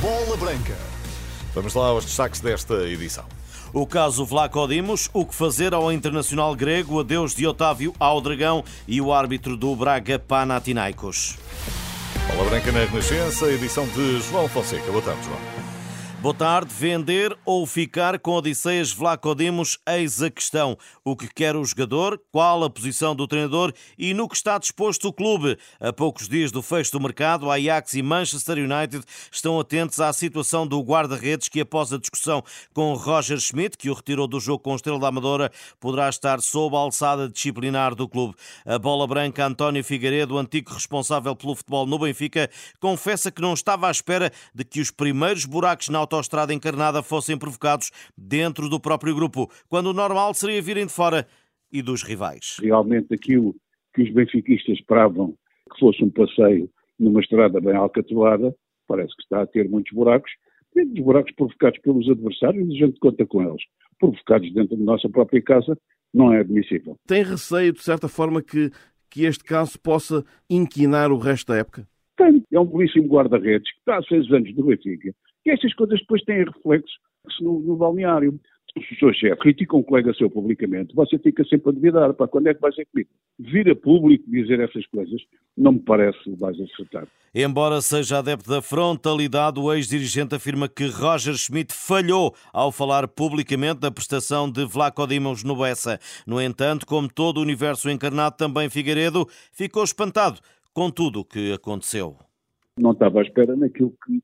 Bola Branca. Vamos lá aos destaques desta edição. O caso Vlaco Dimos, o que fazer ao internacional grego, adeus de Otávio ao Dragão e o árbitro do Braga Panathinaikos. Bola Branca na Renascença, edição de João Fonseca. Boa tarde, João. Boa tarde. Vender ou ficar com Odisseias Vlacodimos? Eis a questão. O que quer o jogador? Qual a posição do treinador? E no que está disposto o clube? A poucos dias do fecho do mercado, Ajax e Manchester United estão atentos à situação do guarda-redes que, após a discussão com Roger Schmidt, que o retirou do jogo com o Estrela da Amadora, poderá estar sob a alçada disciplinar do clube. A bola branca António Figueiredo, antigo responsável pelo futebol no Benfica, confessa que não estava à espera de que os primeiros buracos na autoestrada encarnada fossem provocados dentro do próprio grupo, quando o normal seria virem de fora e dos rivais. Realmente aquilo que os benfiquistas esperavam que fosse um passeio numa estrada bem alcatroada, parece que está a ter muitos buracos, muitos buracos provocados pelos adversários e a gente conta com eles. Provocados dentro da nossa própria casa, não é admissível. Tem receio, de certa forma, que, que este caso possa inquinar o resto da época? Tem. É um belíssimo guarda-redes que está há seis anos do Benfica e estas coisas depois têm reflexo no, no balneário. Se o seu chefe critica um colega seu publicamente, você fica sempre a duvidar, para quando é que vai ser comigo? Vir a público dizer essas coisas não me parece mais acertado. Embora seja adepto da frontalidade, o ex-dirigente afirma que Roger Schmidt falhou ao falar publicamente da prestação de Vlaco Dimos no Bessa. No entanto, como todo o universo encarnado, também Figueiredo ficou espantado com tudo o que aconteceu. Não estava à espera naquilo que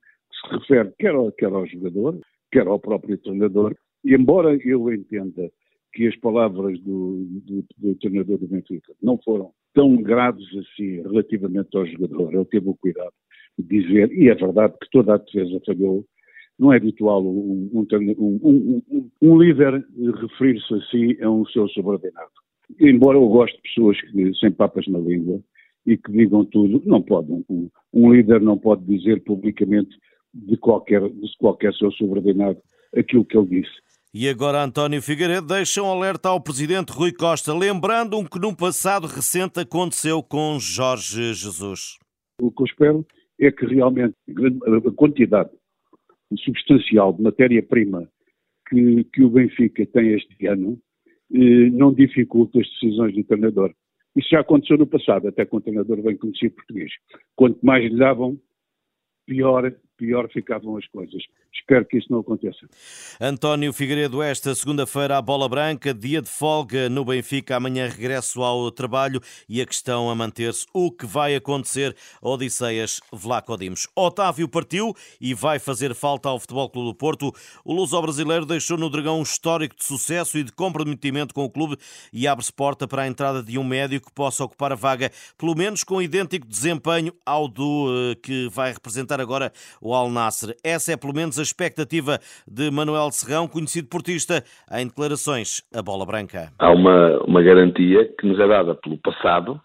se refere quer ao, quer ao jogador, quer ao próprio treinador, e embora eu entenda que as palavras do, do, do treinador do Benfica não foram tão graves assim relativamente ao jogador, ele teve o cuidado de dizer, e é verdade que toda a defesa falhou, não é habitual um, um, um, um líder referir-se assim a um seu subordinado. Embora eu goste de pessoas que, sem papas na língua e que digam tudo, não pode, um, um líder não pode dizer publicamente de qualquer, de qualquer seu subordinado aquilo que ele disse. E agora António Figueiredo deixa um alerta ao presidente Rui Costa, lembrando um que num passado recente aconteceu com Jorge Jesus. O que eu espero é que realmente a quantidade substancial de matéria-prima que, que o Benfica tem este ano eh, não dificulte as decisões do treinador. Isso já aconteceu no passado, até com o treinador bem conhecido português. Quanto mais lhe davam, pior pior ficavam as coisas. Espero que isso não aconteça. António Figueiredo, esta segunda-feira, a bola branca, dia de folga no Benfica. Amanhã regresso ao trabalho e a questão a manter-se: o que vai acontecer? Odisseias Vlacodimos. Otávio partiu e vai fazer falta ao Futebol Clube do Porto. O luso brasileiro deixou no Dragão um histórico de sucesso e de comprometimento com o clube e abre-se porta para a entrada de um médio que possa ocupar a vaga, pelo menos com idêntico desempenho ao do eh, que vai representar agora o Al Nasser. Essa é pelo menos a expectativa de Manuel Serrão, conhecido portista, em declarações a bola branca. Há uma, uma garantia que nos é dada pelo passado,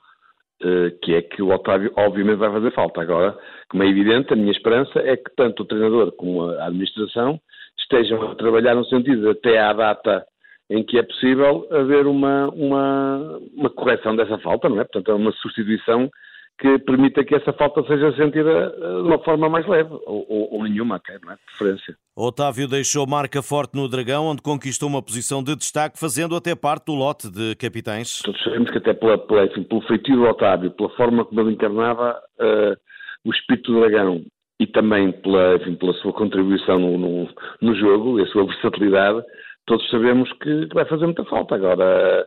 eh, que é que o Otávio obviamente vai fazer falta. Agora, como é evidente, a minha esperança é que tanto o treinador como a administração estejam a trabalhar no sentido de até à data em que é possível haver uma, uma, uma correção dessa falta, não é? Portanto, é uma substituição que permita que essa falta seja sentida eh, de uma forma mais leve, ou, ou, ou nenhuma, não é? Preferência. Otávio deixou marca forte no Dragão, onde conquistou uma posição de destaque, fazendo até parte do lote de capitães. Todos sabemos que até pela, pela, enfim, pelo feitio do Otávio, pela forma como ele encarnava uh, o espírito do Dragão e também pela, enfim, pela sua contribuição no, no, no jogo e a sua versatilidade, todos sabemos que vai fazer muita falta. Agora, é,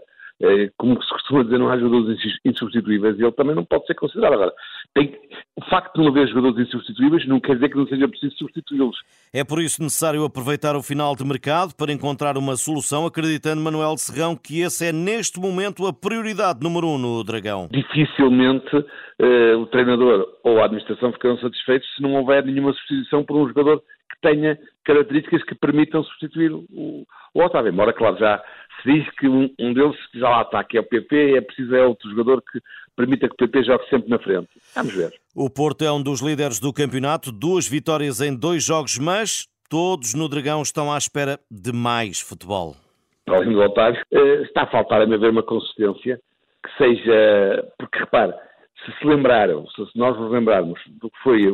como se costuma dizer, não há jogadores insubstituíveis e ele também não pode ser considerado. Agora, tem, o facto de não haver jogadores insubstituíveis não quer dizer que não seja preciso substituí-los. É por isso necessário aproveitar o final de mercado para encontrar uma solução, acreditando Manuel Serrão que esse é neste momento a prioridade número um no Dragão. Dificilmente eh, o treinador ou a administração ficarão satisfeitos se não houver nenhuma substituição por um jogador tenha características que permitam substituir o, o Otávio. Embora, claro, já se diz que um, um deles já lá está, que é o PP, é preciso é outro jogador que permita que o PP jogue sempre na frente. Vamos ver. O Porto é um dos líderes do campeonato, duas vitórias em dois jogos, mas todos no Dragão estão à espera de mais futebol. Além do Otávio, eh, está a faltar a haver uma consistência que seja. Porque repare, se se lembraram, se nós nos lembrarmos do que foi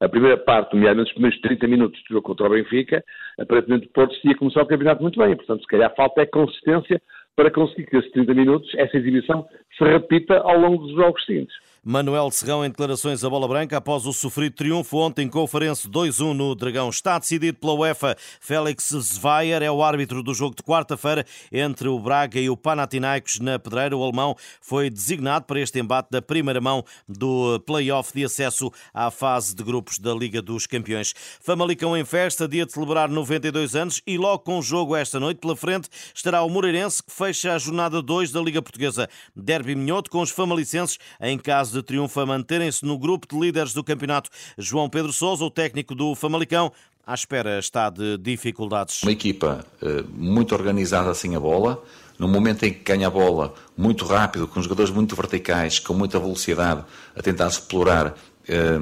a primeira parte, nomeadamente os primeiros 30 minutos do jogo contra o Benfica, aparentemente o Porto tinha começado o campeonato muito bem. Portanto, se calhar falta é consistência para conseguir que esses 30 minutos, essa exibição, se repita ao longo dos jogos seguintes. Manuel Serrão em declarações à bola branca após o sofrido triunfo ontem com o Farense 2-1 no Dragão. Está decidido pela UEFA. Félix Zweier é o árbitro do jogo de quarta-feira entre o Braga e o Panathinaikos na Pedreira. O alemão foi designado para este embate da primeira mão do play-off de acesso à fase de grupos da Liga dos Campeões. Famalicão em festa, dia de celebrar 92 anos e logo com o jogo esta noite pela frente estará o Moreirense que fecha a jornada 2 da Liga Portuguesa. Derby minhoto com os famalicenses em caso de triunfo a manterem-se no grupo de líderes do campeonato. João Pedro Sousa, o técnico do Famalicão, à espera está de dificuldades. Uma equipa eh, muito organizada sem a bola, no momento em que ganha a bola, muito rápido, com jogadores muito verticais, com muita velocidade, a tentar explorar eh,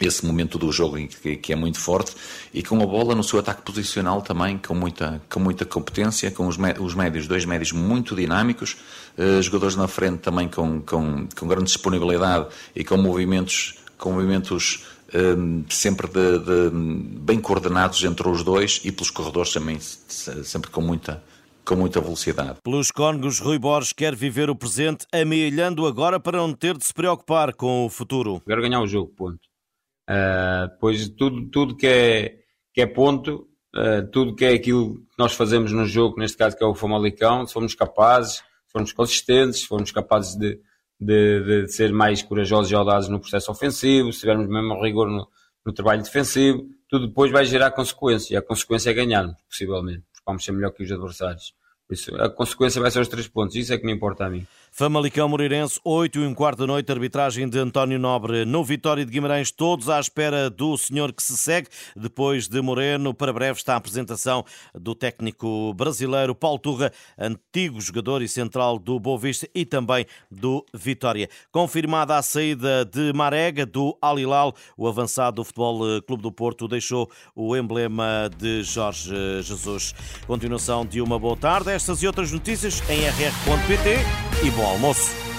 esse momento do jogo que, que, é muito forte e com a bola no seu ataque posicional também com muita, com muita competência, com os, os médios, dois médios muito dinâmicos, uh, jogadores na frente também com, com, com grande disponibilidade e com movimentos, com movimentos uh, sempre de, de, bem coordenados entre os dois e pelos corredores também sempre com muita com muita velocidade. Pelos Cónegos, Rui Borges quer viver o presente, amealhando agora para não ter de se preocupar com o futuro. Quero ganhar o jogo, ponto. Uh, pois tudo, tudo que, é, que é ponto, uh, tudo que é aquilo que nós fazemos no jogo, neste caso que é o Famalicão, se formos capazes, se formos consistentes, se formos capazes de, de, de ser mais corajosos e audaces no processo ofensivo, se tivermos mesmo rigor no, no trabalho defensivo, tudo depois vai gerar consequência. E a consequência é ganharmos, possivelmente, porque vamos ser melhor que os adversários. Por isso, a consequência vai ser os três pontos. Isso é que me importa a mim. Famalicão Moreirense, 8 e um quarto da noite, arbitragem de António Nobre no Vitória de Guimarães, todos à espera do senhor que se segue. Depois de Moreno, para breve está a apresentação do técnico brasileiro Paulo Turra, antigo jogador e central do Boa Vista e também do Vitória. Confirmada a saída de Marega do Alilal, o avançado do Futebol Clube do Porto deixou o emblema de Jorge Jesus. Continuação de uma boa tarde. Estas e outras notícias em rr.pt e bom Almost.